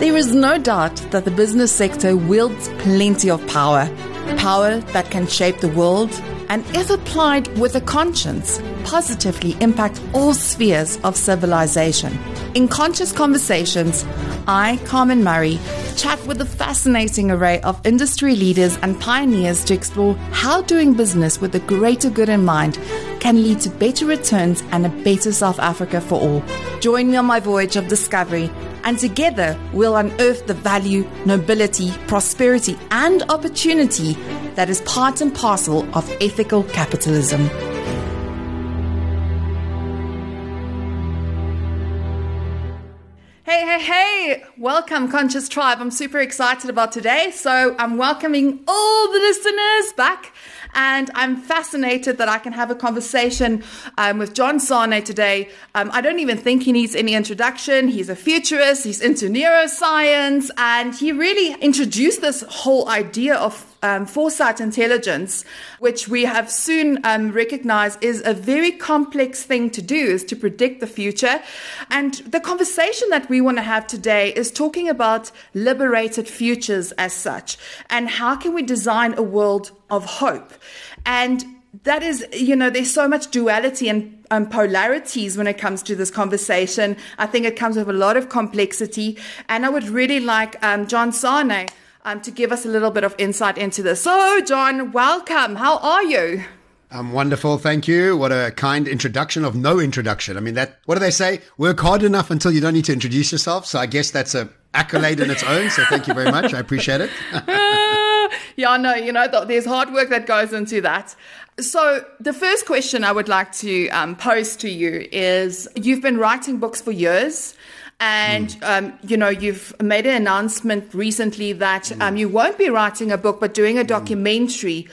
There is no doubt that the business sector wields plenty of power. Power that can shape the world and, if applied with a conscience, positively impact all spheres of civilization. In Conscious Conversations, I, Carmen Murray, chat with a fascinating array of industry leaders and pioneers to explore how doing business with the greater good in mind can lead to better returns and a better South Africa for all. Join me on my voyage of discovery, and together we'll unearth the value, nobility, prosperity, and opportunity that is part and parcel of ethical capitalism. Hey, hey, hey! Welcome, Conscious Tribe. I'm super excited about today. So, I'm welcoming all the listeners back and I'm fascinated that I can have a conversation um, with John Sanei today. Um, I don't even think he needs any introduction. He's a futurist, he's into neuroscience, and he really introduced this whole idea of um, foresight intelligence, which we have soon um, recognized is a very complex thing to do, is to predict the future. And the conversation that we want to have today is talking about liberated futures as such, and how can we design a world of hope. And that is, you know, there's so much duality and um, polarities when it comes to this conversation. I think it comes with a lot of complexity. And I would really like um, John Sanei um, to give us a little bit of insight into this. So, John, welcome. How are you? I'm wonderful. Thank you. What a kind introduction of no introduction. I mean, that, what do they say? Work hard enough until you don't need to introduce yourself. So I guess that's a accolade in its own. So thank you very much. I appreciate it. yeah, no, you know, there's hard work that goes into that. So, the first question I would like to um, pose to you is you've been writing books for years. And, mm. um, you know, you've made an announcement recently that mm. um, you won't be writing a book, but doing a hmm. documentary. Mm.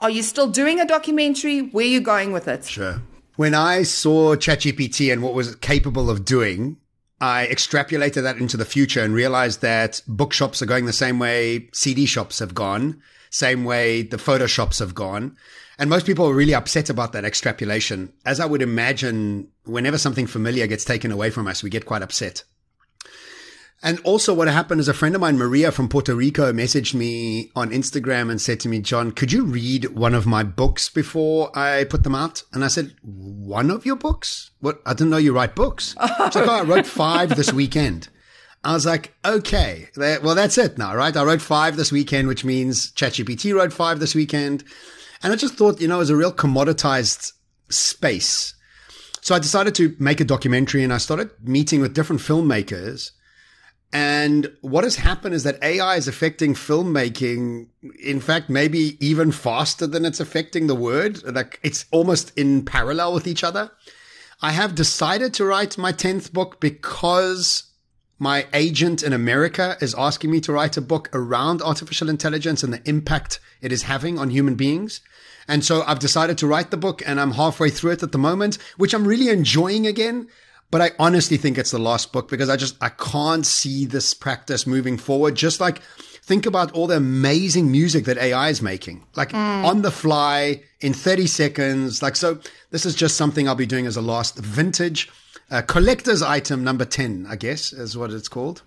Are you still doing a documentary? Where are you going with it? Sure. When I saw ChatGPT and what was capable of doing, I extrapolated that into the future and realized that bookshops are going the same way CD shops have gone, same way the photo shops have gone. And most people are really upset about that extrapolation. As I would imagine, whenever something familiar gets taken away from us, we get quite upset. And also what happened is a friend of mine, Maria from Puerto Rico, messaged me on Instagram and said to me, John, could you read one of my books before I put them out? And I said, one of your books? What? I didn't know you write books. Oh, I wrote five this weekend. I was like, okay, well, that's it now, right? I wrote five this weekend, which means ChatGPT wrote five this weekend. And I just thought, you know, it was a real commoditized space. So I decided to make a documentary and I started meeting with different filmmakers and what has happened is that AI is affecting filmmaking, in fact, maybe even faster than it's affecting the word. Like it's almost in parallel with each other. I have decided to write my 10th book because my agent in America is asking me to write a book around artificial intelligence and the impact it is having on human beings. And so I've decided to write the book and I'm halfway through it at the moment, which I'm really enjoying again. But I honestly think it's the last book because I just, I can't see this practice moving forward. Just like think about all the amazing music that AI is making, like mm. on the fly in 30 seconds. Like, so this is just something I'll be doing as a last vintage uh, collector's item number 10, I guess is what it's called.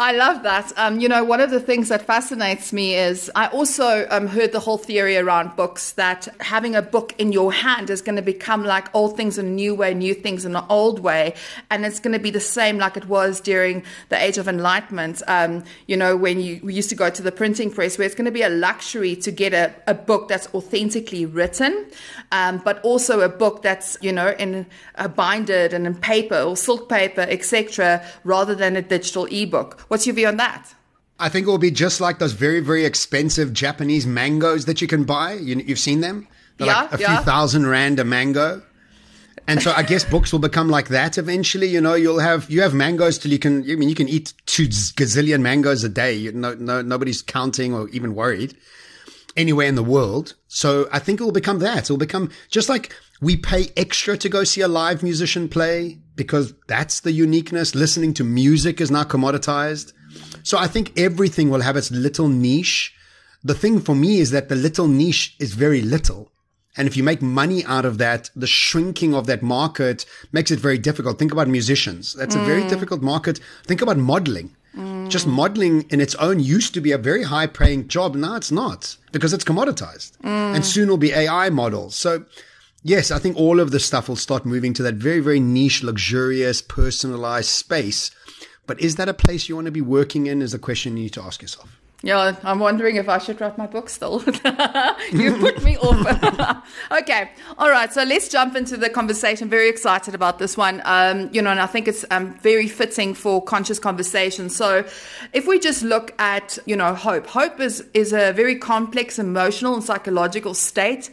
I love that. Um, you know, one of the things that fascinates me is I also um, heard the whole theory around books that having a book in your hand is going to become like old things in a new way, new things in an old way. And it's going to be the same like it was during the Age of Enlightenment, um, you know, when you used to go to the printing press, where it's going to be a luxury to get a, a book that's authentically written, um, but also a book that's, you know, in a binded and in paper or silk paper, etc., rather than a digital ebook What's your view on that? I think it will be just like those very, very expensive Japanese mangoes that you can buy. You, have seen them? They're yeah, like a yeah. few thousand rand a mango. And so I guess books will become like that eventually. You know, you'll have, you have mangoes till you can, I mean, you can eat two gazillion mangoes a day. You, no, no, nobody's counting or even worried anywhere in the world. So I think it will become that. It will become just like we pay extra to go see a live musician play because that's the uniqueness. Listening to music is now commoditized. So I think everything will have its little niche. The thing for me is that the little niche is very little. And if you make money out of that, the shrinking of that market makes it very difficult. Think about musicians. That's mm. a very mm. difficult market. Think about modeling. Just modeling in its own used to be a very high paying job. Now it's not because it's commoditized and soon will be AI models. So yes, I think all of this stuff will start moving to that very, very niche, luxurious, personalized space. But is that a place you want to be working in is the question you need to ask yourself. Yeah, I'm wondering if I should write my book still. you put me off. okay, all right. So let's jump into the conversation. Very excited about this one. Um, you know, and I think it's um, very fitting for conscious conversation. So, if we just look at you know hope, hope is is a very complex emotional and psychological state.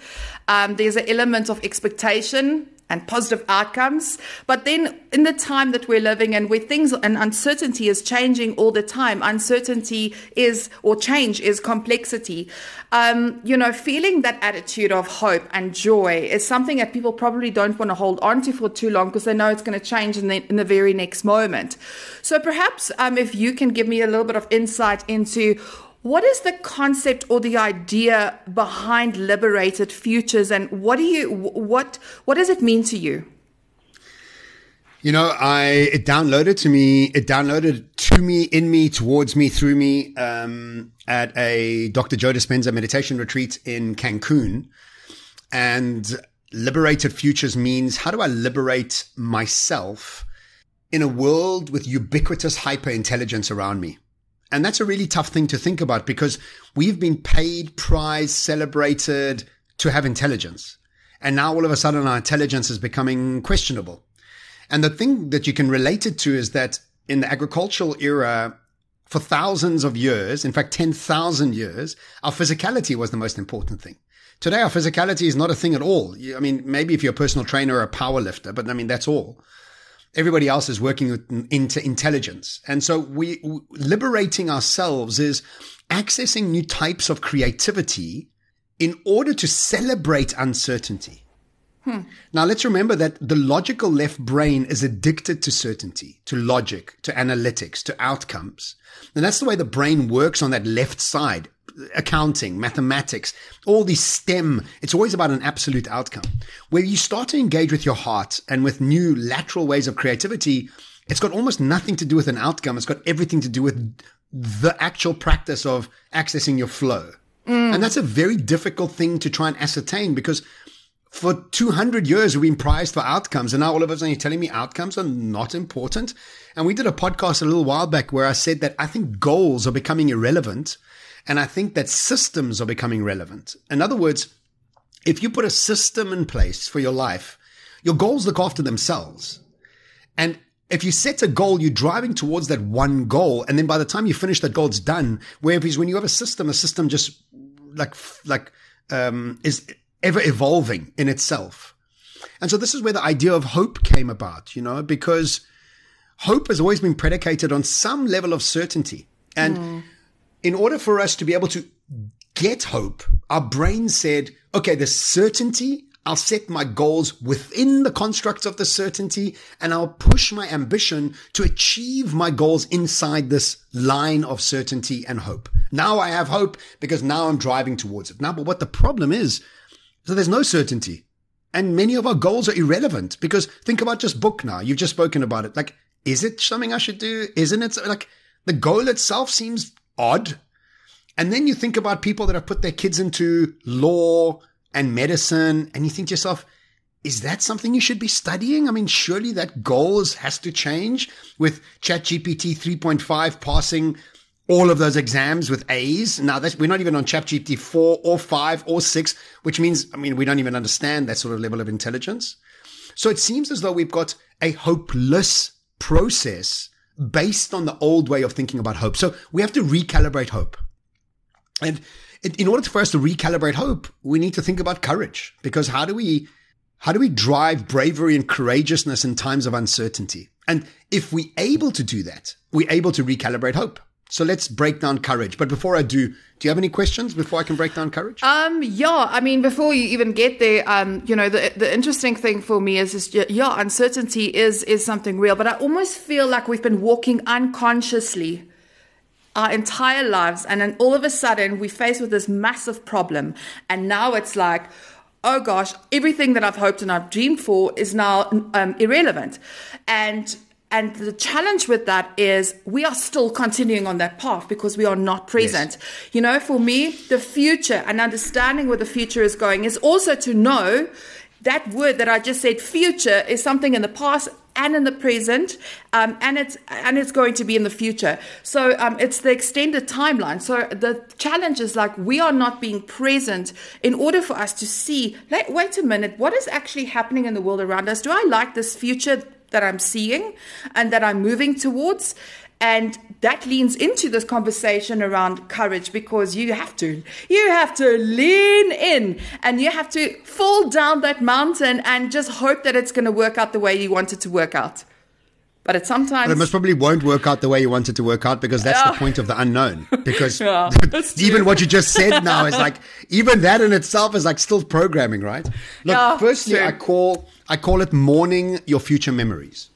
Um, there's an element of expectation and positive outcomes. But then in the time that we're living in where things and uncertainty is changing all the time, uncertainty is, or change is complexity. Um, you know, feeling that attitude of hope and joy is something that people probably don't want to hold on to for too long because they know it's going to change in the, in the very next moment. So perhaps um, if you can give me a little bit of insight into what is the concept or the idea behind liberated futures and what do you what what does it mean to you? You know i it downloaded to me it downloaded to me in me towards me through me um, at a dr joe dispenza meditation retreat in cancun. And liberated futures means how do i liberate myself in a world with ubiquitous hyper intelligence around me and that's a really tough thing to think about because we've been paid, prized, celebrated to have intelligence. And now all of a sudden our intelligence is becoming questionable. And the thing that you can relate it to is that in the agricultural era, for thousands of years, in fact, 10,000 years, our physicality was the most important thing. Today, our physicality is not a thing at all. I mean, maybe if you're a personal trainer or a power lifter, but I mean, that's all everybody else is working with into intelligence. And so we liberating ourselves is accessing new types of creativity in order to celebrate uncertainty. Hmm. Now let's remember that the logical left brain is addicted to certainty, to logic, to analytics, to outcomes. And that's the way the brain works on that left side accounting, mathematics, all these STEM, it's always about an absolute outcome. Where you start to engage with your heart and with new lateral ways of creativity, it's got almost nothing to do with an outcome. It's got everything to do with the actual practice of accessing your flow. Mm. And that's a very difficult thing to try and ascertain because for 200 years we've been prized for outcomes and now all of a sudden you're telling me outcomes are not important and we did a podcast a little while back where i said that i think goals are becoming irrelevant and I think that systems are becoming relevant. In other words, if you put a system in place for your life, your goals look after themselves. And if you set a goal, you're driving towards that one goal. And then by the time you finish that goal, it's done. Whereas when you have a system, a system just like, like, um, is ever evolving in itself. And so this is where the idea of hope came about, you know, because hope has always been predicated on some level of certainty. And mm in order for us to be able to get hope, our brain said, okay, the certainty, I'll set my goals within the constructs of the certainty and I'll push my ambition to achieve my goals inside this line of certainty and hope. Now I have hope because now I'm driving towards it. Now, but what the problem is, so there's no certainty. And many of our goals are irrelevant because think about just book now. You've just spoken about it. Like, is it something I should do? Isn't it like the goal itself seems odd. And then you think about people that have put their kids into law and medicine, and you think to yourself, is that something you should be studying? I mean, surely that goal has to change with ChatGPT 3.5 passing all of those exams with A's. Now that we're not even on ChatGPT 4 or 5 or 6, which means, I mean, we don't even understand that sort of level of intelligence. So it seems as though we've got a hopeless process based on the old way of thinking about hope. So we have to recalibrate hope. And in order for us to recalibrate hope, we need to think about courage because how do we, how do we drive bravery and courageousness in times of uncertainty? And if we're able to do that, we're able to recalibrate hope. So let's break down courage. But before I do, do you have any questions before I can break down courage? Um, yeah. I mean, before you even get there, um, you know, the the interesting thing for me is, is yeah, uncertainty is is something real. But I almost feel like we've been walking unconsciously our entire lives, and then all of a sudden we face with this massive problem, and now it's like. Oh gosh, everything that I've hoped and I've dreamed for is now um, irrelevant. And and the challenge with that is we are still continuing on that path because we are not present. Yes. You know, for me, the future and understanding where the future is going is also to know that word that I just said, future, is something in the past and in the present, um, and it's and it's going to be in the future. So um, it's the extended timeline. So the challenge is like we are not being present in order for us to see. Like, wait a minute, what is actually happening in the world around us? Do I like this future that I'm seeing and that I'm moving towards? And that leans into this conversation around courage because you have to. You have to lean in and you have to fall down that mountain and just hope that it's going to work out the way you want it to work out. But it sometimes. But it most probably won't work out the way you want it to work out because that's the point of the unknown. Because yeah, even what you just said now is like, even that in itself is like still programming, right? Look, yeah, firstly, true. I call, I call it mourning your future memories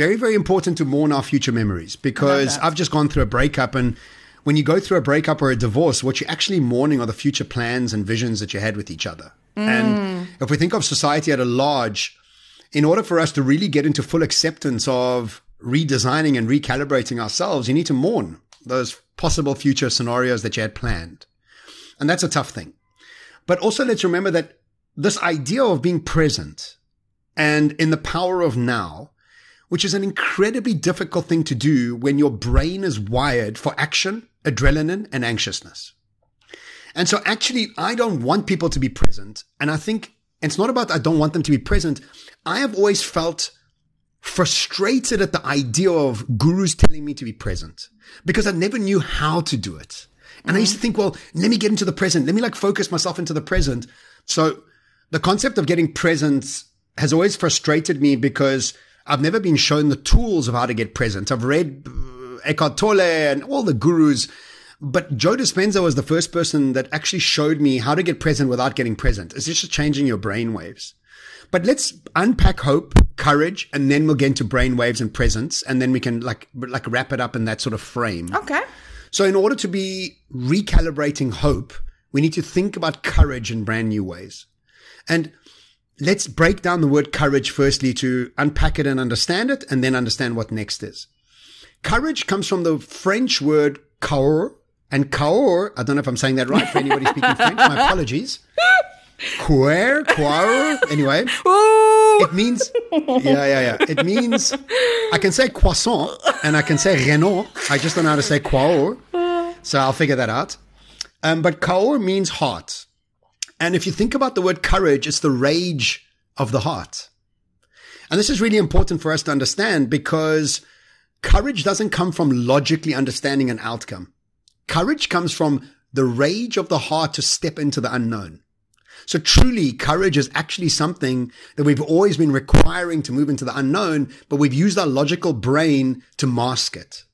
very, very important to mourn our future memories because I've just gone through a breakup and when you go through a breakup or a divorce, what you're actually mourning are the future plans and visions that you had with each other. Mm. And if we think of society at a large, in order for us to really get into full acceptance of redesigning and recalibrating ourselves, you need to mourn those possible future scenarios that you had planned. And that's a tough thing. But also let's remember that this idea of being present and in the power of now which is an incredibly difficult thing to do when your brain is wired for action, adrenaline, and anxiousness. And so actually, I don't want people to be present. And I think it's not about I don't want them to be present. I have always felt frustrated at the idea of gurus telling me to be present because I never knew how to do it. And mm-hmm. I used to think, well, let me get into the present. Let me like focus myself into the present. So the concept of getting present has always frustrated me because I've never been shown the tools of how to get present. I've read uh, Eckhart Tolle and all the gurus, but Joe Dispenza was the first person that actually showed me how to get present without getting present. It's just changing your brain waves. But let's unpack hope, courage, and then we'll get into brain waves and presence, and then we can like like wrap it up in that sort of frame. Okay. So in order to be recalibrating hope, we need to think about courage in brand new ways. And let's break down the word courage firstly to unpack it and understand it and then understand what next is. Courage comes from the French word cour and cour. I don't know if I'm saying that right for anybody speaking French. My apologies. Cour, cour. Anyway, Ooh. it means, yeah, yeah, yeah. It means, I can say croissant and I can say Renault. I just don't know how to say cour. So I'll figure that out. Um, but cour means heart. And if you think about the word courage, it's the rage of the heart. And this is really important for us to understand because courage doesn't come from logically understanding an outcome. Courage comes from the rage of the heart to step into the unknown. So truly, courage is actually something that we've always been requiring to move into the unknown, but we've used our logical brain to mask it.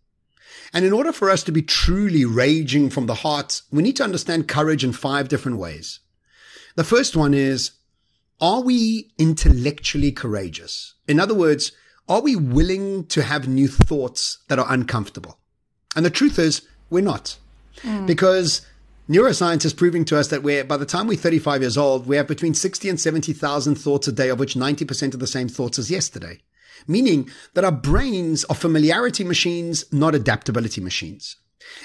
And in order for us to be truly raging from the heart, we need to understand courage in five different ways. The first one is, are we intellectually courageous? In other words, are we willing to have new thoughts that are uncomfortable? And the truth is, we're not. Mm. Because neuroscience is proving to us that we're, by the time we're 35 years old, we have between 60 and 70,000 thoughts a day, of which 90% are the same thoughts as yesterday. Meaning that our brains are familiarity machines, not adaptability machines.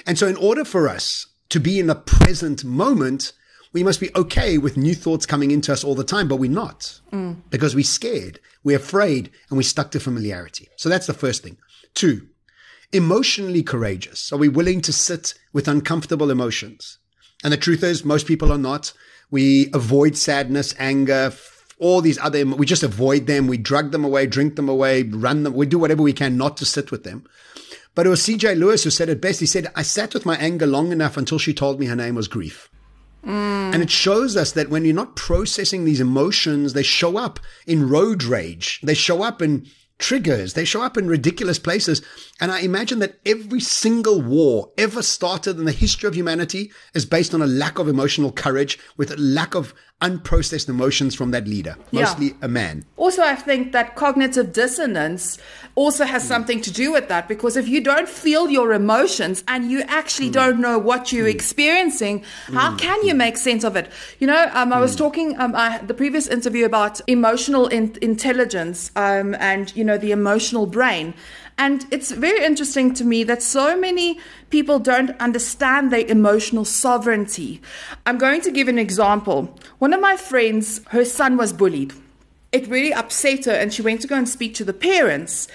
And so in order for us to be in the present moment, we must be okay with new thoughts coming into us all the time, but we're not mm. because we're scared, we're afraid, and we're stuck to familiarity. So that's the first thing. Two, emotionally courageous. Are we willing to sit with uncomfortable emotions? And the truth is, most people are not. We avoid sadness, anger, all these other, we just avoid them. We drug them away, drink them away, run them. We do whatever we can not to sit with them. But it was CJ Lewis who said it best. He said, I sat with my anger long enough until she told me her name was grief. Mm. And it shows us that when you're not processing these emotions, they show up in road rage. They show up in triggers. They show up in ridiculous places. And I imagine that every single war ever started in the history of humanity is based on a lack of emotional courage with a lack of unprocessed emotions from that leader, mostly Yeah. a man. Also, I think that cognitive dissonance also has something to do with that because if you don't feel your emotions and you actually don't know what you're experiencing, how can you make sense of it? You know, um, I was talking um, I, the previous interview about emotional in- intelligence um, and you know the emotional brain. And it's very interesting to me that so many people don't understand their emotional sovereignty. I'm going to give an example. One of my friends, her son was bullied it really upset her and she went to go and speak to the parents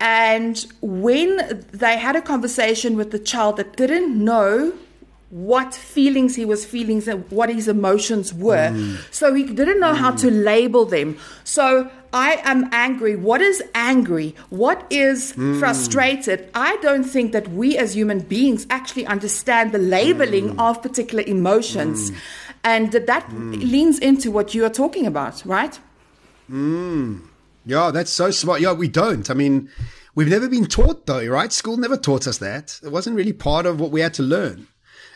and when they had a conversation with the child that didn't know what feelings he was feeling and what his emotions were so he didn't know how to label them so i am angry what is angry what is frustrated i don't think that we as human beings actually understand the labeling of particular emotions and that, that leans into what you are talking about right mm. Yeah, that's so smart. Yeah, we don't. I mean, we've never been taught though, right? School never taught us that. It wasn't really part of what we had to learn.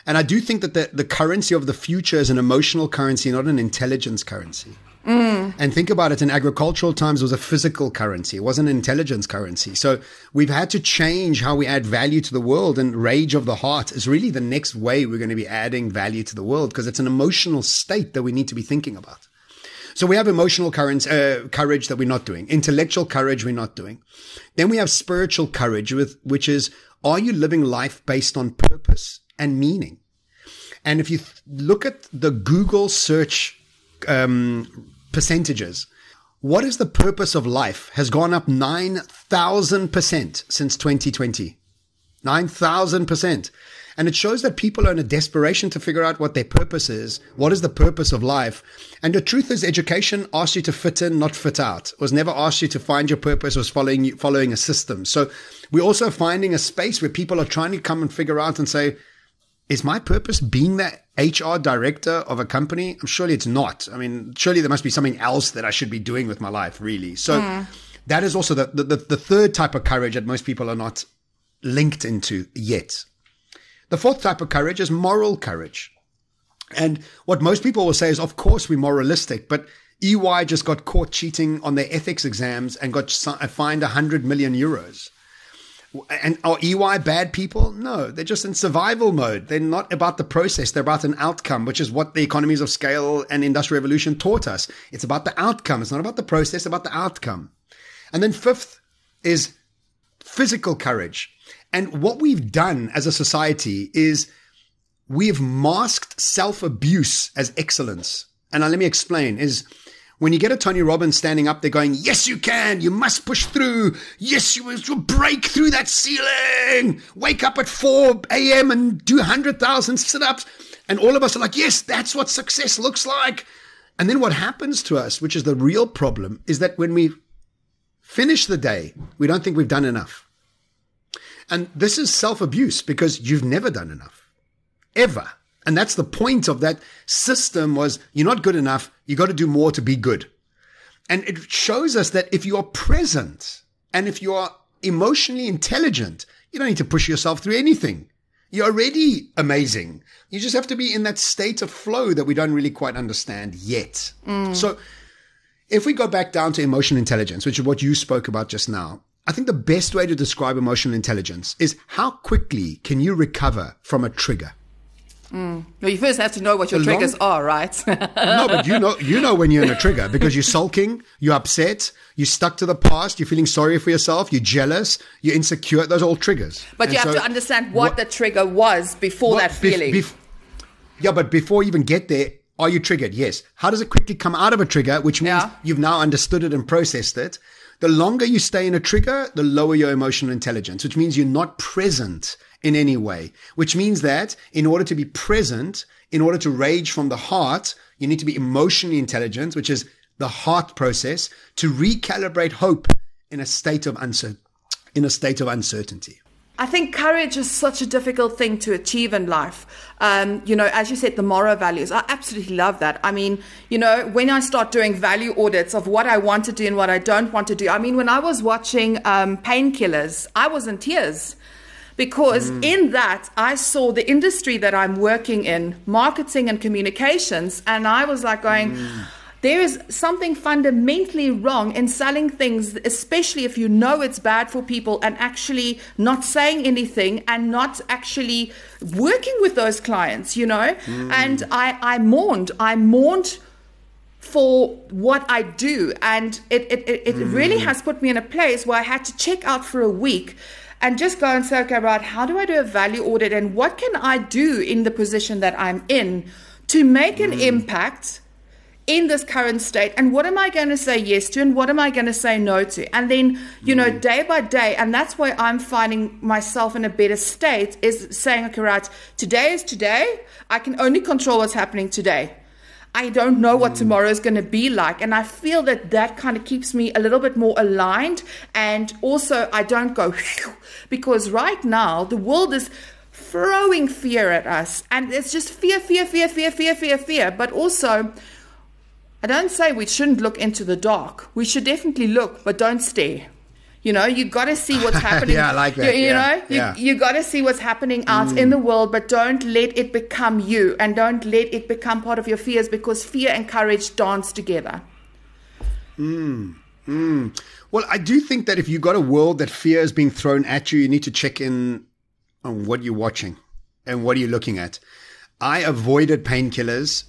And I do think that the, the currency of the future is an emotional currency, not an intelligence currency. And think about it in agricultural times, it was a physical currency. It wasn't an intelligence currency. So we've had to change how we add value to the world. And rage of the heart is really the next way we're going to be adding value to the world because it's an emotional state that we need to be thinking about. So we have emotional courage, uh, courage that we're not doing. Intellectual courage we're not doing. Then we have spiritual courage, with which is are you living life based on purpose and meaning? And if you th- look at the Google search um, percentages, what is the purpose of life has gone up nine thousand percent since 2020. 9,000%. And it shows that people are in a desperation to figure out what their purpose is. What is the purpose of life? And the truth is education asks you to fit in, not fit out. It was never asked you to find your purpose, was following following a system. So we're also finding a space where people are trying to come and figure out and say, is my purpose being the HR director of a company? Surely it's not. I mean, surely there must be something else that I should be doing with my life, really. So hmm. that is also the, the, the third type of courage that most people are not linked into yet. The fourth type of courage is moral courage. And what most people will say is, of course, we're moralistic, but EY just got caught cheating on their ethics exams and got fined 100 million euros. And are EY bad people? No, they're just in survival mode. They're not about the process. They're about an outcome, which is what the economies of scale and industrial revolution taught us. It's about the outcome. It's not about the process, about the outcome. And then fifth is physical courage. And what we've done as a society is we've masked self abuse as excellence. And let me explain is when you get a Tony Robbins standing up there going, yes, you can, you must push through. Yes, you will break through that ceiling. Wake up at 4 a.m. and do 100,000 sit ups. And all of us are like, yes, that's what success looks like. And then what happens to us, which is the real problem, is that when we finish the day, we don't think we've done enough. And this is self abuse because you've never done enough, ever. And that's the point of that system was you're not good enough. You got to do more to be good. And it shows us that if you are present and if you are emotionally intelligent, you don't need to push yourself through anything. You're already amazing. You just have to be in that state of flow that we don't really quite understand yet. Mm. So if we go back down to emotional intelligence, which is what you spoke about just now, I think the best way to describe emotional intelligence is how quickly can you recover from a trigger? Mm. Well, you first have to know what your The triggers long- are, right? No, but you know, you know when you're in a trigger because you're sulking, you're upset, you're stuck to the past, you're feeling sorry for yourself, you're jealous, you're insecure. Those are all triggers. but And you have so to understand what, the trigger was before what- that bef- feeling. bef- yeah, but before you even get there, are you triggered? Yes. How does it quickly come out of a trigger, which means Yeah. you've now understood it and processed it? The longer you stay in a trigger, the lower your emotional intelligence, which means you're not present in any way, which means that in order to be present, in order to rage from the heart, you need to be emotionally intelligent, which is the heart process to recalibrate hope in a state of uncer- in a state of uncertainty. I think courage is such a difficult thing to achieve in life. Um, you know, as you said, the moral values. I absolutely love that. I mean, you know, when I start doing value audits of what I want to do and what I don't want to do. I mean, when I was watching um, Painkillers, I was in tears because mm. in that I saw the industry that I'm working in, marketing and communications, and I was like going. Mm. There is something fundamentally wrong in selling things, especially if you know it's bad for people and actually not saying anything and not actually working with those clients, you know? Mm. And I, I mourned. I mourned for what I do. And it, it, it, it really has put me in a place where I had to check out for a week and just go and say, okay, right, how do I do a value audit and what can I do in the position that I'm in to make an hmm. impact? in this current state? And what am i going to say yes to and what am i going to say no to? And then you know hmm. day by day and that's where i'm finding myself in a better state is saying okay right today is today. I can only control what's happening today I don't know what hmm. tomorrow is going to be like. And I feel that that kind of keeps me a little bit more aligned. And also, I don't go, because right now the world is throwing fear at us. And it's just fear, fear, fear, fear, fear, fear, fear. But also, I don't say we shouldn't look into the dark. We should definitely look, but don't stare. You know, you got to see what's happening. Yeah, I like that. You, you Yeah, know, you, yeah. you got to see what's happening out in mm. the world, but don't let it become you and don't let it become part of your fears because fear and courage dance together. Mm, mm. Well, I do think that if you've got a world that fear is being thrown at you, you need to check in on what you're watching and what are you looking at. I avoided painkillers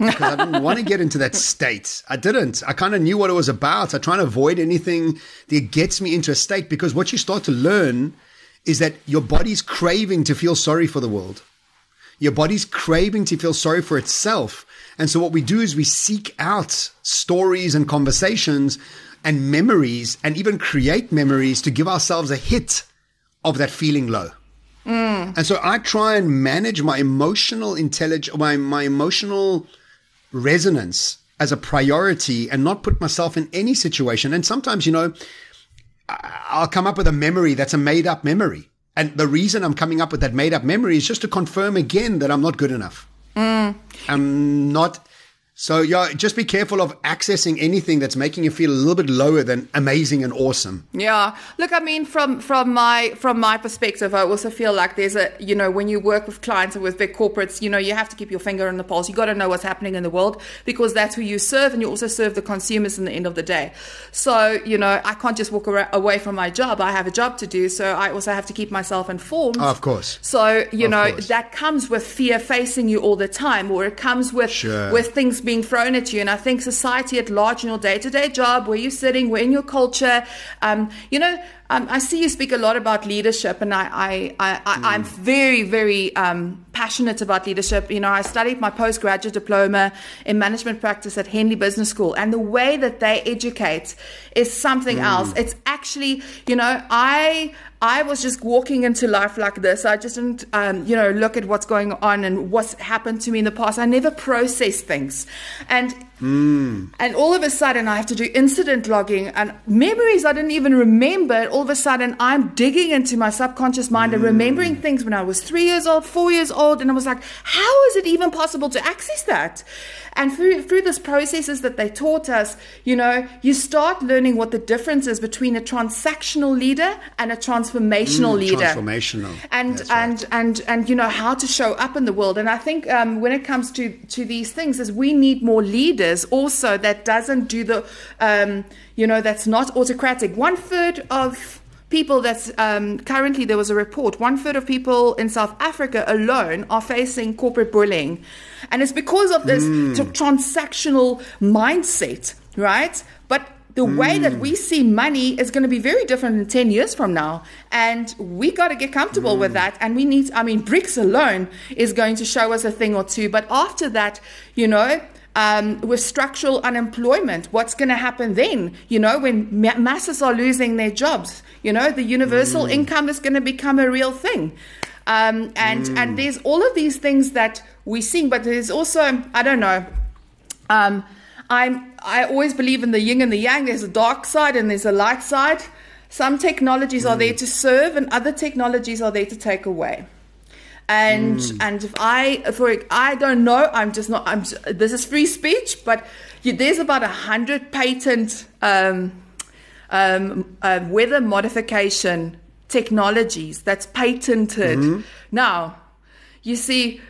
because I didn't want to get into that state. I didn't. I kind of knew what it was about. I try to avoid anything that gets me into a state because what you start to learn is that your body's craving to feel sorry for the world. Your body's craving to feel sorry for itself. And so what we do is we seek out stories and conversations and memories and even create memories to give ourselves a hit of that feeling low. Mm. And so I try and manage my emotional intelligence, my, my emotional resonance as a priority and not put myself in any situation. And sometimes, you know, I'll come up with a memory that's a made up memory. And the reason I'm coming up with that made up memory is just to confirm again that I'm not good enough. Mm. I'm not. So, yeah, just be careful of accessing anything that's making you feel a little bit lower than amazing and awesome. Yeah. Look, I mean, from from my from my perspective, I also feel like there's a you know when you work with clients or with big corporates, you know, you have to keep your finger on the pulse. You got to know what's happening in the world because that's who you serve, and you also serve the consumers in the end of the day. So you know, I can't just walk away from my job. I have a job to do, so I also have to keep myself informed. Oh, of course. So you Of know course. that comes with fear facing you all the time, or it comes with Sure. with things being thrown at you. And I think society at large, in your day to day job, where you're sitting, where in your culture, um, you know, um, I see you speak a lot about leadership, and I, I, I, I I'm very, very um, passionate about leadership. You know, I studied my postgraduate diploma in management practice at Henley Business School, and the way that they educate is something hmm. else. It's actually, you know, I I was just walking into life like this. I just didn't, um, you know, look at what's going on and what's happened to me in the past. I never process things, and hmm. and all of a sudden I have to do incident logging and memories I didn't even remember. All of a sudden I'm digging into my subconscious mind and hmm. remembering things when I was three years old, four years old, and I was like, how is it even possible to access that? And through through this processes that they taught us, you know, you start learning what the difference is between a transactional leader and a transformational leader. Transformational. And That's right. and and and you know how to show up in the world. And I think um, when it comes to to these things, is we need more leaders also that doesn't do the, um, you know, that's not autocratic. One third of people that's um, currently there was a report one third of people in south africa alone are facing corporate bullying. And it's because of this t- transactional mindset right? But the way that we see money is going to be very different in 10 years from now. And we got to get comfortable with that. And we need i mean BRICS alone is going to show us a thing or two. But after that you know um, with structural unemployment, what's going to happen then? You know, when ma- masses are losing their jobs, you know, the universal income is going to become a real thing. Um, and and there's all of these things that we see, but there's also I don't know. Um, I'm I always believe in the yin and the yang. There's a dark side and there's a light side. Some technologies are there to serve, and other technologies are there to take away. And and if I for I don't know, I'm just not. I'm. This is free speech, but you, there's about a hundred patent um, um, uh, weather modification technologies that's patented. Now, you see,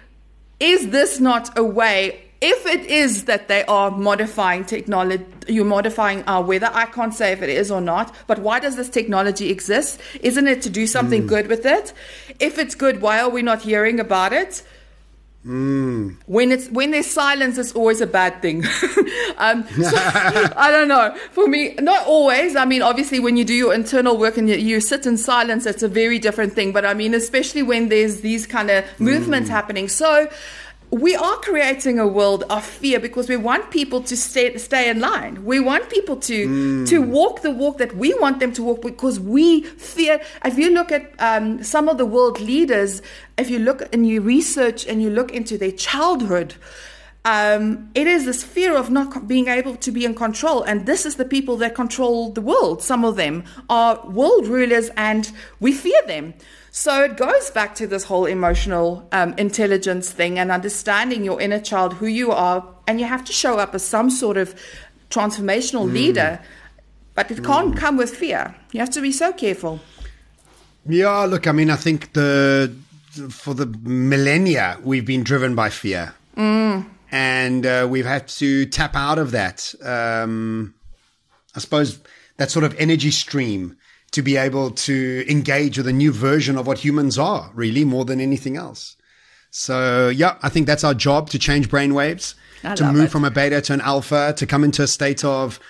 is this not a way? If it is that they are modifying technology, you're modifying our weather. I can't say if it is or not, but why does this technology exist? Isn't it to do something good with it? If it's good, why are we not hearing about it? When it's when there's silence, it's always a bad thing. um, so, I don't know. For me, not always. I mean, obviously, when you do your internal work and you, you sit in silence, it's a very different thing. But I mean, especially when there's these kind of movements happening. So we are creating a world of fear because we want people to stay stay in line. We want people to to walk the walk that we want them to walk because we fear. If you look at um, some of the world leaders, if you look and you research and you look into their childhood. Um, it is this fear of not being able to be in control, and this is the people that control the world. Some of them are world rulers, and we fear them. So it goes back to this whole emotional um, intelligence thing and understanding your inner child, who you are, and you have to show up as some sort of transformational leader. But it can't come with fear. You have to be so careful. Yeah, look, I mean, I think the for the millennia we've been driven by fear, and uh, we've had to tap out of that. Um, I suppose that sort of energy stream to be able to engage with a new version of what humans are, really, more than anything else. So, yeah, I think that's our job to change brainwaves, I to move it. from a beta to an alpha, to come into a state of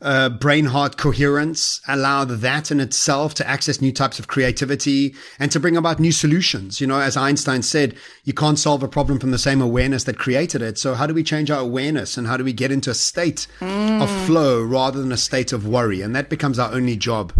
uh, brain heart coherence, allow that in itself to access new types of creativity and to bring about new solutions. You know, as Einstein said, you can't solve a problem from the same awareness that created it. So, how do we change our awareness and how do we get into a state of flow rather than a state of worry? And that becomes our only job.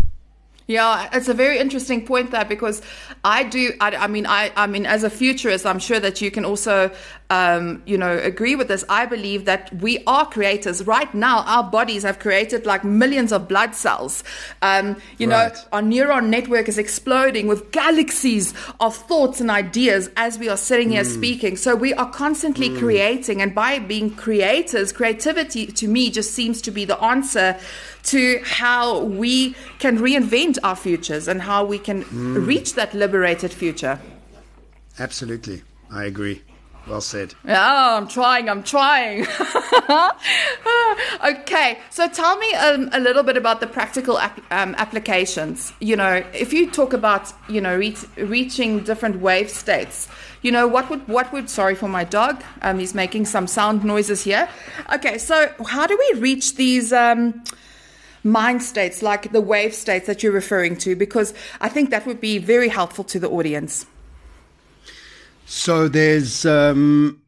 Yeah, it's a very interesting point there because I do. I, I mean, I, I mean, as a futurist, I'm sure that you can also, um, you know, agree with this. I believe that we are creators. Right now, our bodies have created like millions of blood cells. Um, you Right. know, our neuron network is exploding with galaxies of thoughts and ideas as we are sitting here speaking. So we are constantly creating, and by being creators, creativity to me just seems to be the answer to how we can reinvent our futures and how we can reach that liberated future. Absolutely. I agree. Well said. Yeah, I'm trying. I'm trying. okay, so tell me um, a little bit about the practical ap- um, applications. You know, if you talk about you know reach, reaching different wave states, you know what would what would sorry for my dog. Um, he's making some sound noises here. Okay, so how do we reach these? Um, mind states like the wave states that you're referring to because i think that would be very helpful to the audience So there's um,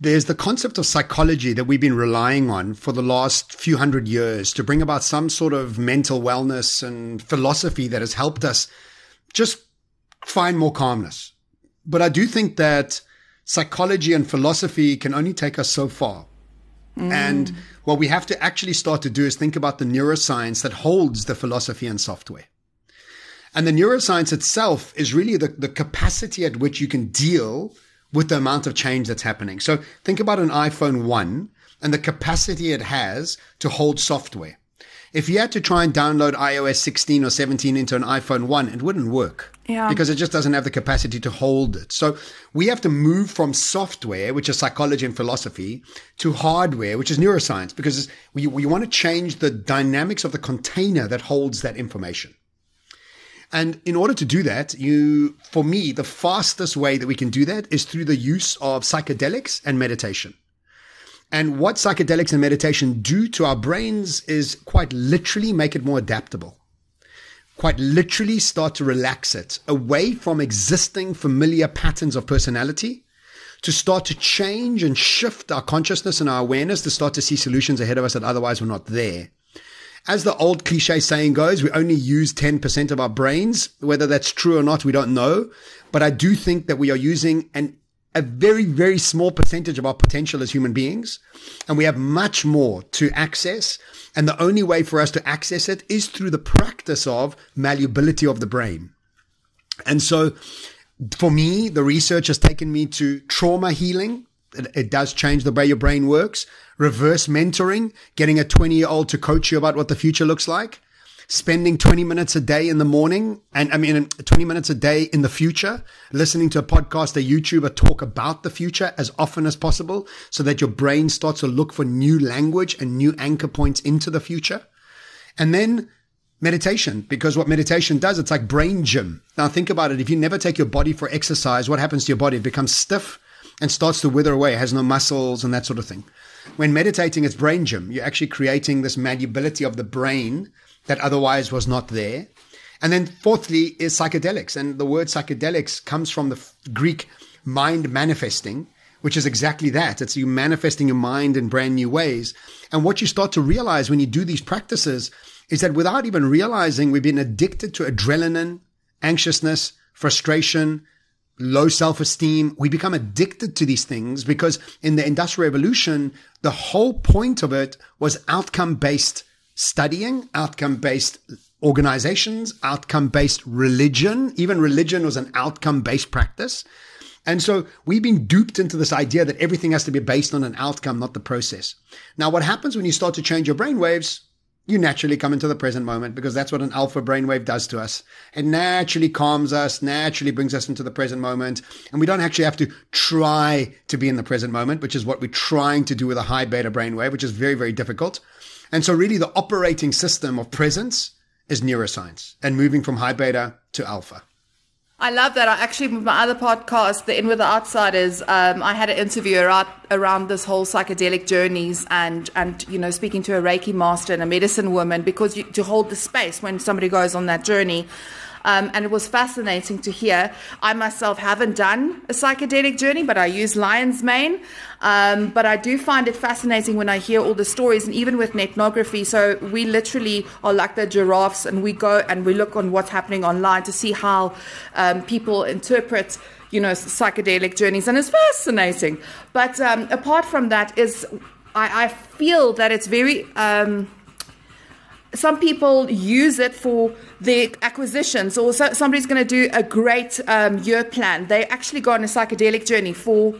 there's the concept of psychology that we've been relying on for the last few hundred years to bring about some sort of mental wellness and philosophy that has helped us just find more calmness. But I do think that psychology and philosophy can only take us so far. And what we have to actually start to do is think about the neuroscience that holds the philosophy and software. And the neuroscience itself is really the, the capacity at which you can deal with the amount of change that's happening. So think about an iPhone 1 and the capacity it has to hold software. If you had to try and download iOS 16 or 17 into an iPhone 1, it wouldn't work. Yeah. Because it just doesn't have the capacity to hold it. So we have to move from software, which is psychology and philosophy, to hardware, which is neuroscience, because we, we want to change the dynamics of the container that holds that information. And in order to do that, you, for me, the fastest way that we can do that is through the use of psychedelics and meditation. And what psychedelics and meditation do to our brains is quite literally make it more adaptable. Quite literally start to relax it away from existing familiar patterns of personality to start to change and shift our consciousness and our awareness to start to see solutions ahead of us that otherwise were not there as the old cliche saying goes, we only use 10% of our brains. Whether that's true or not, we don't know. But I do think that we are using an, a very, very small percentage of our potential as human beings. And we have much more to access. And the only way for us to access it is through the practice of malleability of the brain. And so for me, the research has taken me to trauma healing. It, does change the way your brain works. Reverse mentoring, getting a 20 year old to coach you about what the future looks like. Spending 20 minutes a day in the morning and I mean 20 minutes a day in the future, listening to a podcast, a YouTuber talk about the future as often as possible so that your brain starts to look for new language and new anchor points into the future. And then meditation, because what meditation does, it's like brain gym. Now think about it. If you never take your body for exercise, what happens to your body? It becomes stiff and starts to wither away, has no muscles and that sort of thing. When meditating, it's brain gym. You're actually creating this malleability of the brain that otherwise was not there. And then fourthly is psychedelics. And the word psychedelics comes from the Greek mind manifesting, which is exactly that. It's you manifesting your mind in brand new ways. And what you start to realize when you do these practices is that without even realizing we've been addicted to adrenaline, anxiousness, frustration, low self-esteem. We become addicted to these things because in the industrial revolution, the whole point of it was outcome-based studying, outcome-based organizations, outcome-based religion. Even religion was an outcome-based practice. And so we've been duped into this idea that everything has to be based on an outcome, not the process. Now, what happens when you start to change your brain waves? You naturally come into the present moment because that's what an alpha brainwave does to us. It naturally calms us, naturally brings us into the present moment. And we don't actually have to try to be in the present moment, which is what we're trying to do with a high beta brainwave, which is very, very difficult. And so really the operating system of presence is neuroscience and moving from high beta to alpha. I love that. I actually, with my other podcast, The In with the Outsiders, um, I had an interview around, around this whole psychedelic journeys and, and, you know, speaking to a Reiki master and a medicine woman because you, to hold the space when somebody goes on that journey. Um, and it was fascinating to hear. I myself haven't done a psychedelic journey, but I use lion's mane. Um, but I do find it fascinating when I hear all the stories, and even with ethnography. So we literally are like the giraffes, and we go and we look on what's happening online to see how um, people interpret you know psychedelic journeys and it's fascinating but um, apart from that is I, I, feel that it's very um, some people use it for their acquisitions, or so, somebody's going to do a great um, year plan. They actually go on a psychedelic journey for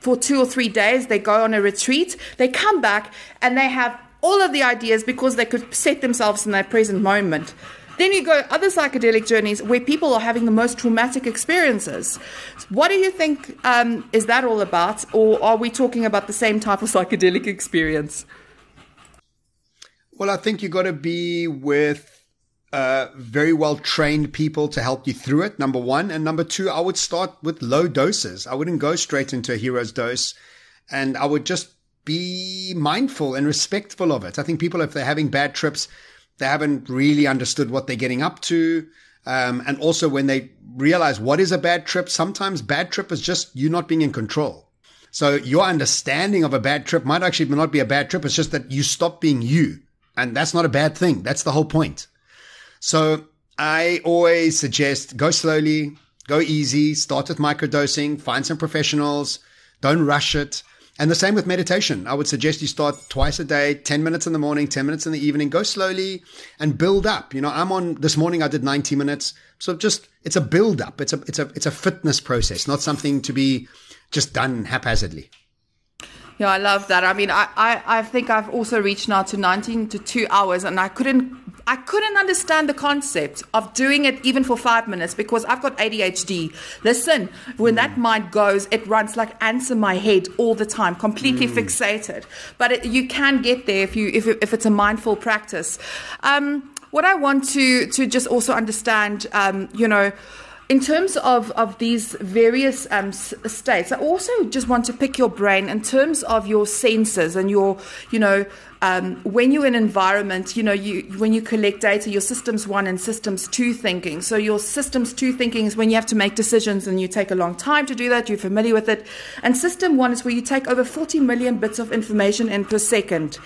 for two or three days. They go on a retreat. They come back and they have all of the ideas because they could set themselves in their present moment. Then you go other psychedelic journeys where people are having the most traumatic experiences. What do you think um, is that all about, or are we talking about the same type of psychedelic experience? Well, I think you got to be with uh, very well trained people to help you through it. Number one, and number two, I would start with low doses. I wouldn't go straight into a hero's dose, and I would just be mindful and respectful of it. I think people, if they're having bad trips, they haven't really understood what they're getting up to. Um, and also when they realize what is a bad trip, sometimes bad trip is just you not being in control. So your understanding of a bad trip might actually not be a bad trip. It's just that you stop being you. And that's not a bad thing. That's the whole point. So I always suggest go slowly, go easy, start with microdosing, find some professionals, don't rush it. And the same with meditation. I would suggest you start twice a day, 10 minutes in the morning, 10 minutes in the evening. Go slowly and build up. You know, I'm on this morning I did 90 minutes. So just it's a build up. It's a it's a it's a fitness process, not something to be just done haphazardly. Yeah, I love that. I mean, I, I, I think I've also reached now to 19 to two hours, and I couldn't I couldn't understand the concept of doing it even for five minutes because I've got ADHD. Listen, when mm. that mind goes, it runs like ants in my head all the time, completely mm. fixated. But it, you can get there if you if, if it's a mindful practice. Um, what I want to to just also understand, um, you know in terms of, of these various um, states, I also just want to pick your brain in terms of your senses and your, you know, um, when you're in environment, you know, you when you collect data, your systems one and systems two thinking. So your systems two thinking is when you have to make decisions and you take a long time to do that. You're familiar with it, and system one is where you take over 40 million bits of information in per second.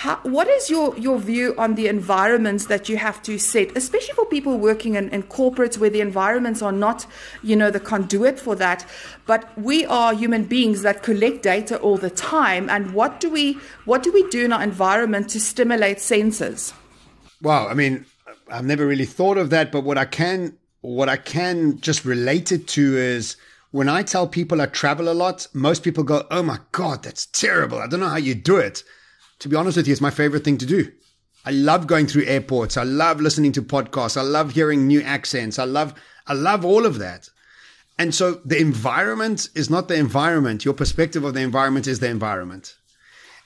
How, what is your, your view on the environments that you have to set, especially for people working in, in corporates where the environments are not, you know, the conduit for that, but we are human beings that collect data all the time. And what do we what do we do in our environment to stimulate senses? Well, I mean, I've never really thought of that, but what I can what I can just relate it to is when I tell people I travel a lot, most people go, "Oh my god, that's terrible! I don't know how you do it." To be honest with you, it's my favorite thing to do. I love going through airports. I love listening to podcasts. I love hearing new accents. I love, I love all of that. And so the environment is not the environment. Your perspective of the environment is the environment.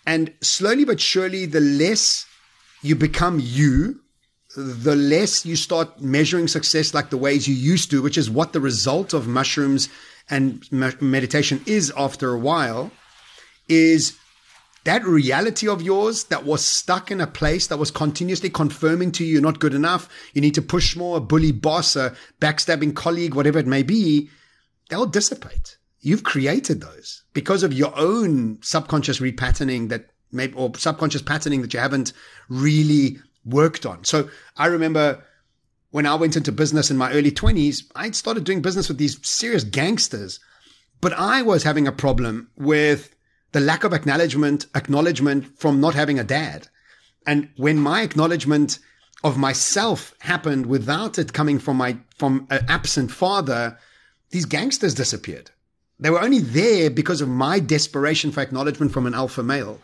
And slowly but surely, the less you become you, the less you start measuring success like the ways you used to, which is what the result of mushrooms and meditation is after a while, is that reality of yours that was stuck in a place that was continuously confirming to you you're not good enough, you need to push more, a bully boss, a backstabbing colleague, whatever it may be, they'll dissipate. You've created those because of your own subconscious repatterning that maybe, or subconscious patterning that you haven't really worked on. So I remember when I went into business in my early 20s, I'd started doing business with these serious gangsters, but I was having a problem with the lack of acknowledgement, acknowledgement from not having a dad. And when my acknowledgement of myself happened without it coming from my, from an absent father, these gangsters disappeared. They were only there because of my desperation for acknowledgement from an alpha male.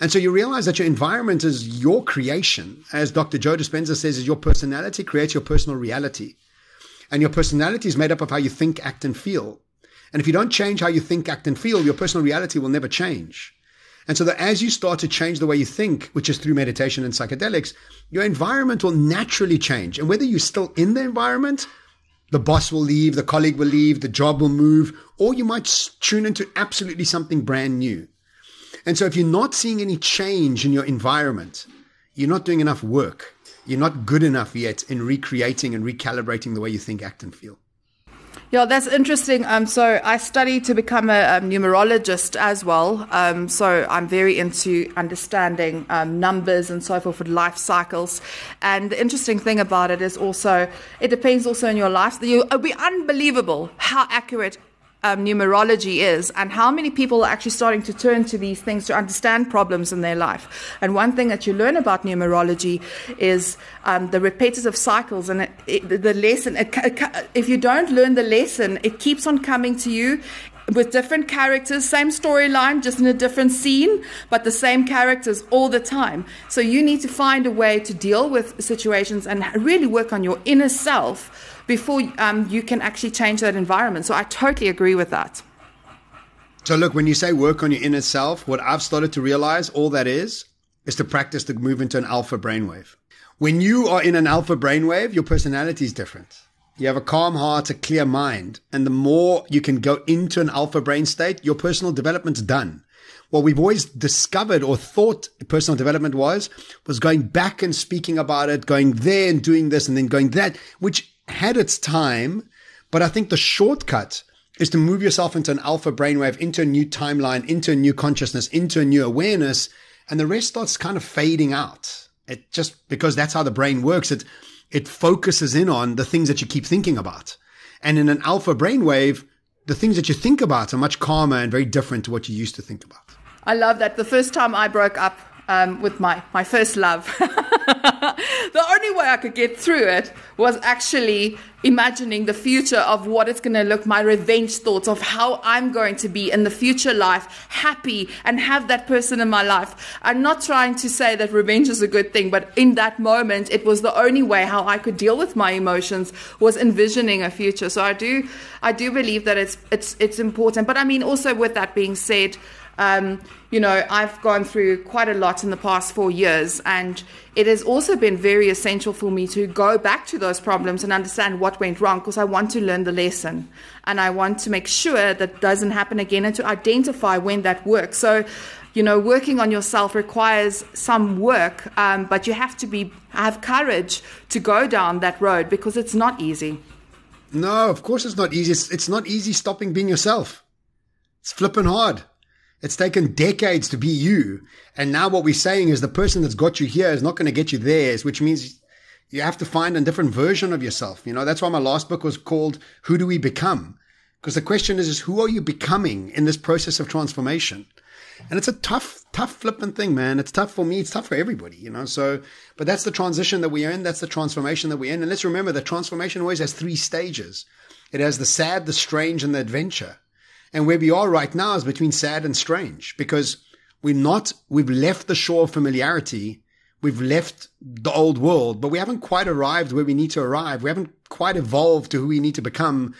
And so you realize that your environment is your creation. As Dr. Joe Dispenza says, is your personality creates your personal reality. And your personality is made up of how you think, act, and feel. And if you don't change how you think, act, and feel, your personal reality will never change. And so that as you start to change the way you think, which is through meditation and psychedelics, your environment will naturally change. And whether you're still in the environment, the boss will leave, the colleague will leave, the job will move, or you might tune into absolutely something brand new. And so if you're not seeing any change in your environment, you're not doing enough work. You're not good enough yet in recreating and recalibrating the way you think, act, and feel. Yeah, that's interesting. Um, so I studied to become a, a numerologist as well. Um, so I'm very into understanding um, numbers and so forth with life cycles. And the interesting thing about it is also it depends also on your life. You, it'll be unbelievable how accurate um, numerology is and how many people are actually starting to turn to these things to understand problems in their life. And one thing that you learn about numerology is um, the repetitive cycles and it, it, the lesson. It, if you don't learn the lesson, it keeps on coming to you with different characters, same storyline, just in a different scene, but the same characters all the time. So you need to find a way to deal with situations and really work on your inner self before um, you can actually change that environment. So I totally agree with that. So look, when you say work on your inner self, what I've started to realize all that is, is to practice to move into an alpha brainwave. When you are in an alpha brainwave, your personality is different. You have a calm heart, a clear mind. And the more you can go into an alpha brain state, your personal development's done. What we've always discovered or thought personal development was, was going back and speaking about it, going there and doing this and then going that, which had its time, but I think the shortcut is to move yourself into an alpha brainwave, into a new timeline, into a new consciousness, into a new awareness, and the rest starts kind of fading out. It just because that's how the brain works. It it focuses in on the things that you keep thinking about. And in an alpha brainwave, the things that you think about are much calmer and very different to what you used to think about. I love that. The first time I broke up um, with my, my first love. the only way I could get through it was actually imagining the future of what it's going to look, my revenge thoughts of how I'm going to be in the future life, happy and have that person in my life. I'm not trying to say that revenge is a good thing, but in that moment, it was the only way how I could deal with my emotions was envisioning a future. So I do, I do believe that it's, it's, it's important. But I mean, also with that being said, um, you know, I've gone through quite a lot in the past four years, and it has also been very essential for me to go back to those problems and understand what went wrong because I want to learn the lesson and I want to make sure that doesn't happen again and to identify when that works. So, you know, working on yourself requires some work, um, but you have to be have courage to go down that road because it's not easy. No, of course it's not easy. It's, it's not easy stopping being yourself. It's flipping hard. It's taken decades to be you. And now what we're saying is the person that's got you here is not going to get you theirs, which means you have to find a different version of yourself. You know, that's why my last book was called Who Do We Become? Because the question is, is who are you becoming in this process of transformation? And it's a tough, tough flippant thing, man. It's tough for me. It's tough for everybody, you know. So, but that's the transition that we're in. That's the transformation that we're in. And let's remember that transformation always has three stages. It has the sad, the strange, and the adventure. And where we are right now is between sad and strange because we're not, we've left the shore of familiarity. We've left the old world, but we haven't quite arrived where we need to arrive. We haven't quite evolved to who we need to become.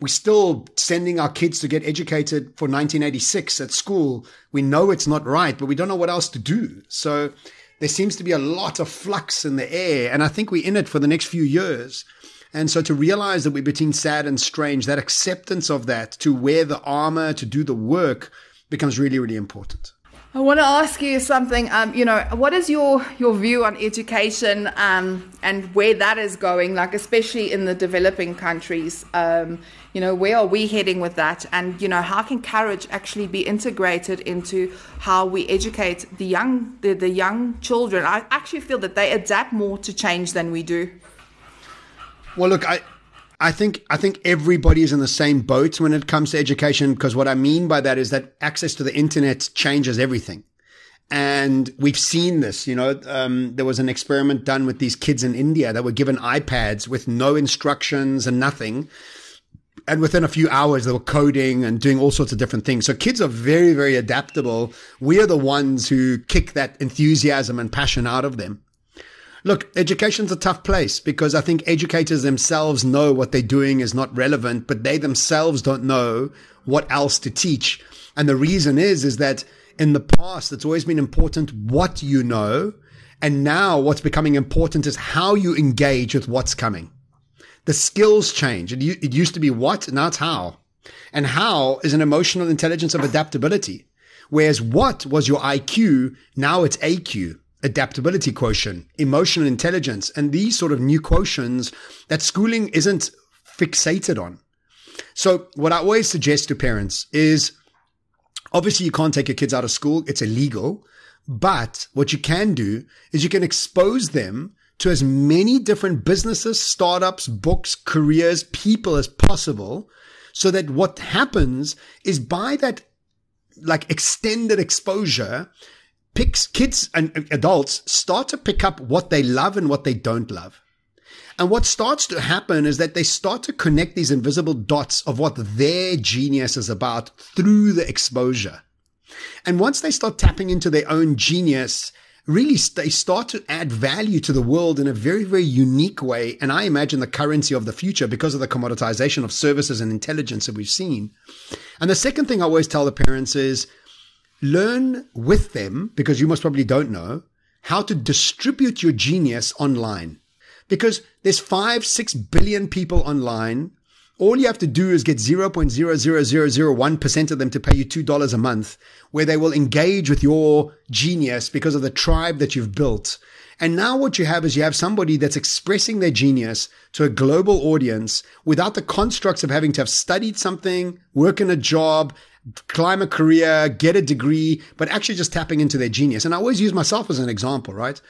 We're still sending our kids to get educated for 1986 at school. We know it's not right, but we don't know what else to do. So there seems to be a lot of flux in the air. And I think we're in it for the next few years. And so to realize that we're between sad and strange, that acceptance of that, to wear the armor, to do the work becomes really, really important. I want to ask you something. Um, you know, what is your your view on education um, and where that is going? Like, especially in the developing countries. Um, you know, where are we heading with that? And you know, how can courage actually be integrated into how we educate the young the, the young children? I actually feel that they adapt more to change than we do. Well, look, I I think I think everybody is in the same boat when it comes to education because what I mean by that is that access to the internet changes everything. And we've seen this, you know, um, there was an experiment done with these kids in India that were given iPads with no instructions and nothing. And within a few hours, they were coding and doing all sorts of different things. So kids are very, very adaptable. We are the ones who kick that enthusiasm and passion out of them. Look, education's a tough place because I think educators themselves know what they're doing is not relevant, but they themselves don't know what else to teach. And the reason is, is that in the past, it's always been important what you know. And now what's becoming important is how you engage with what's coming. The skills change. It, it used to be what, now it's how. And how is an emotional intelligence of adaptability. Whereas what was your IQ, now it's AQ adaptability quotient, emotional intelligence, and these sort of new quotients that schooling isn't fixated on. So what I always suggest to parents is obviously you can't take your kids out of school. It's illegal. But what you can do is you can expose them to as many different businesses, startups, books, careers, people as possible. So that what happens is by that like extended exposure, picks kids and adults start to pick up what they love and what they don't love. And what starts to happen is that they start to connect these invisible dots of what their genius is about through the exposure. And once they start tapping into their own genius, really they start to add value to the world in a very, very unique way. And I imagine the currency of the future because of the commoditization of services and intelligence that we've seen. And the second thing I always tell the parents is learn with them, because you most probably don't know, how to distribute your genius online. Because there's five, six billion people online. All you have to do is get 0.00001% of them to pay you $2 a month, where they will engage with your genius because of the tribe that you've built. And now what you have is you have somebody that's expressing their genius to a global audience without the constructs of having to have studied something, work in a job, climb a career, get a degree, but actually just tapping into their genius. And I always use myself as an example, right?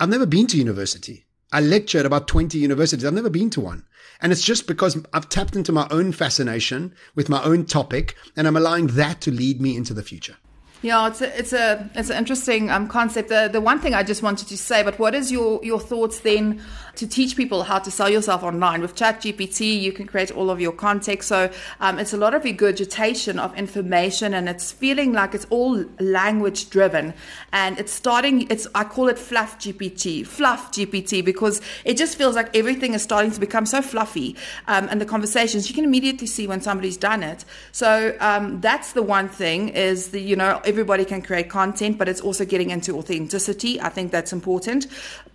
I've never been to university. I lectured about 20 universities. I've never been to one. And it's just because I've tapped into my own fascination with my own topic and I'm allowing that to lead me into the future. Yeah, it's a, it's a it's an interesting um, concept. The the one thing I just wanted to say, but what is your your thoughts then to teach people how to sell yourself online with ChatGPT? You can create all of your content, so um, it's a lot of regurgitation of information, and it's feeling like it's all language driven, and it's starting. It's I call it fluff GPT, fluff GPT, because it just feels like everything is starting to become so fluffy, um, and the conversations you can immediately see when somebody's done it. So um, that's the one thing is the you know everybody can create content, but it's also getting into authenticity. I think that's important.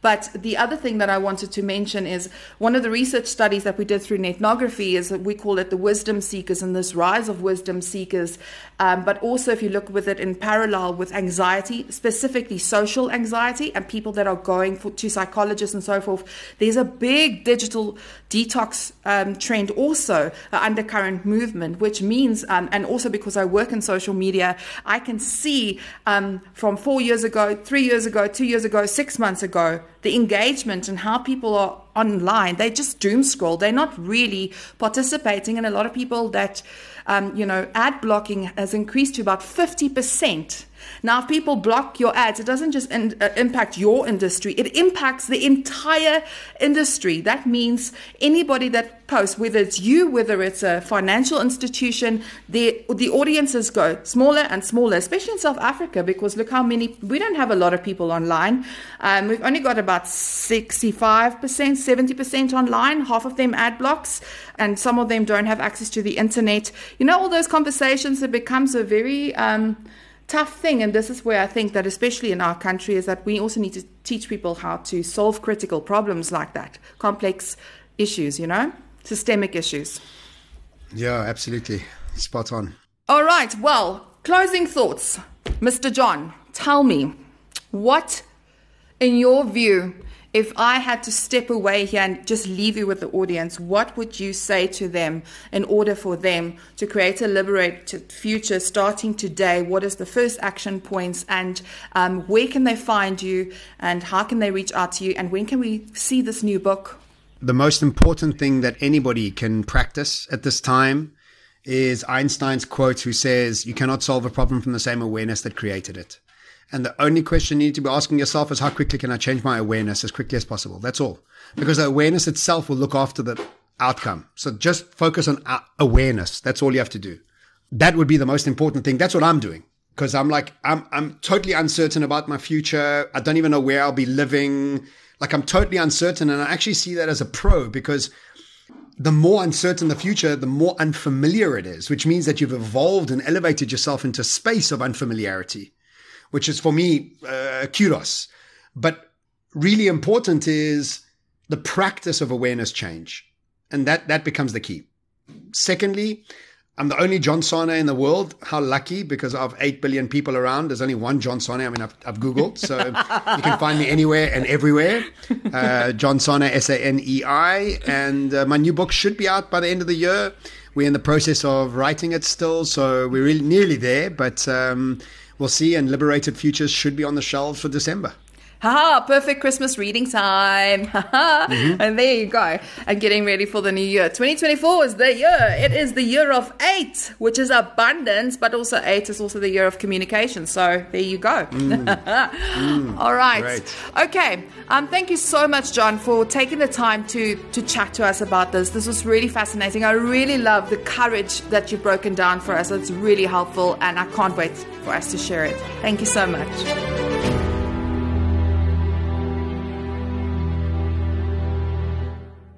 But the other thing that I wanted to mention is one of the research studies that we did through Netnography is that we call it the wisdom seekers and this rise of wisdom seekers. Um, but also, if you look with it in parallel with anxiety, specifically social anxiety, and people that are going for, to psychologists and so forth, there's a big digital detox um, trend, also an undercurrent movement, which means, um, and also because I work in social media, I can see um, from four years ago, three years ago, two years ago, six months ago, the engagement and how people are online, they just doom scroll. They're not really participating. And a lot of people that, um, you know, ad blocking has increased to about 50%. Now, if people block your ads, it doesn't just in, uh, impact your industry, it impacts the entire industry. That means anybody that posts, whether it's you, whether it's a financial institution, the, the audiences go smaller and smaller, especially in South Africa, because look how many, we don't have a lot of people online. Um, we've only got about 65%, 70% online, half of them ad blocks, and some of them don't have access to the internet. You know, all those conversations, it becomes a very, um, tough thing and this is where i think that especially in our country is that we also need to teach people how to solve critical problems like that complex issues you know systemic issues. Yeah absolutely. Spot on. All right well closing thoughts. Mr john tell me what in your view if I had to step away here and just leave you with the audience, what would you say to them in order for them to create a liberated future starting today? What is the first action points and um, where can they find you and how can they reach out to you and when can we see this new book? The most important thing that anybody can practice at this time is Einstein's quote, who says, You cannot solve a problem from the same awareness that created it. And the only question you need to be asking yourself is how quickly can I change my awareness as quickly as possible? That's all. Because the awareness itself will look after the outcome. So just focus on uh, awareness. That's all you have to do. That would be the most important thing. That's what I'm doing. Because I'm like, I'm, I'm totally uncertain about my future. I don't even know where I'll be living. Like I'm totally uncertain. And I actually see that as a pro because the more uncertain the future, the more unfamiliar it is, which means that you've evolved and elevated yourself into space of unfamiliarity which is for me uh, kudos. But really important is the practice of awareness change, and that that becomes the key. Secondly, I'm the only John Sanei in the world. How lucky, because of 8 billion people around, there's only one John Sanei. I mean, I've, I've Googled, so you can find me anywhere and everywhere. Uh, John Sanei, S A N E I. And uh, my new book should be out by the end of the year. We're in the process of writing it still, so we're really nearly there. But um, we'll see. And Liberated Futures should be on the shelves for December. Ha! Perfect Christmas reading time. mm-hmm. And there you go. And getting ready for the new year. 2024 is the year. It is the year of eight, which is abundance, but also eight is also the year of communication. So there you go. Mm. mm. All right. Great. Okay. Um, thank you so much, John, for taking the time to to chat to us about this. This was really fascinating. I really love the courage that you've broken down for us. It's really helpful, and I can't wait for us to share it. Thank you so much.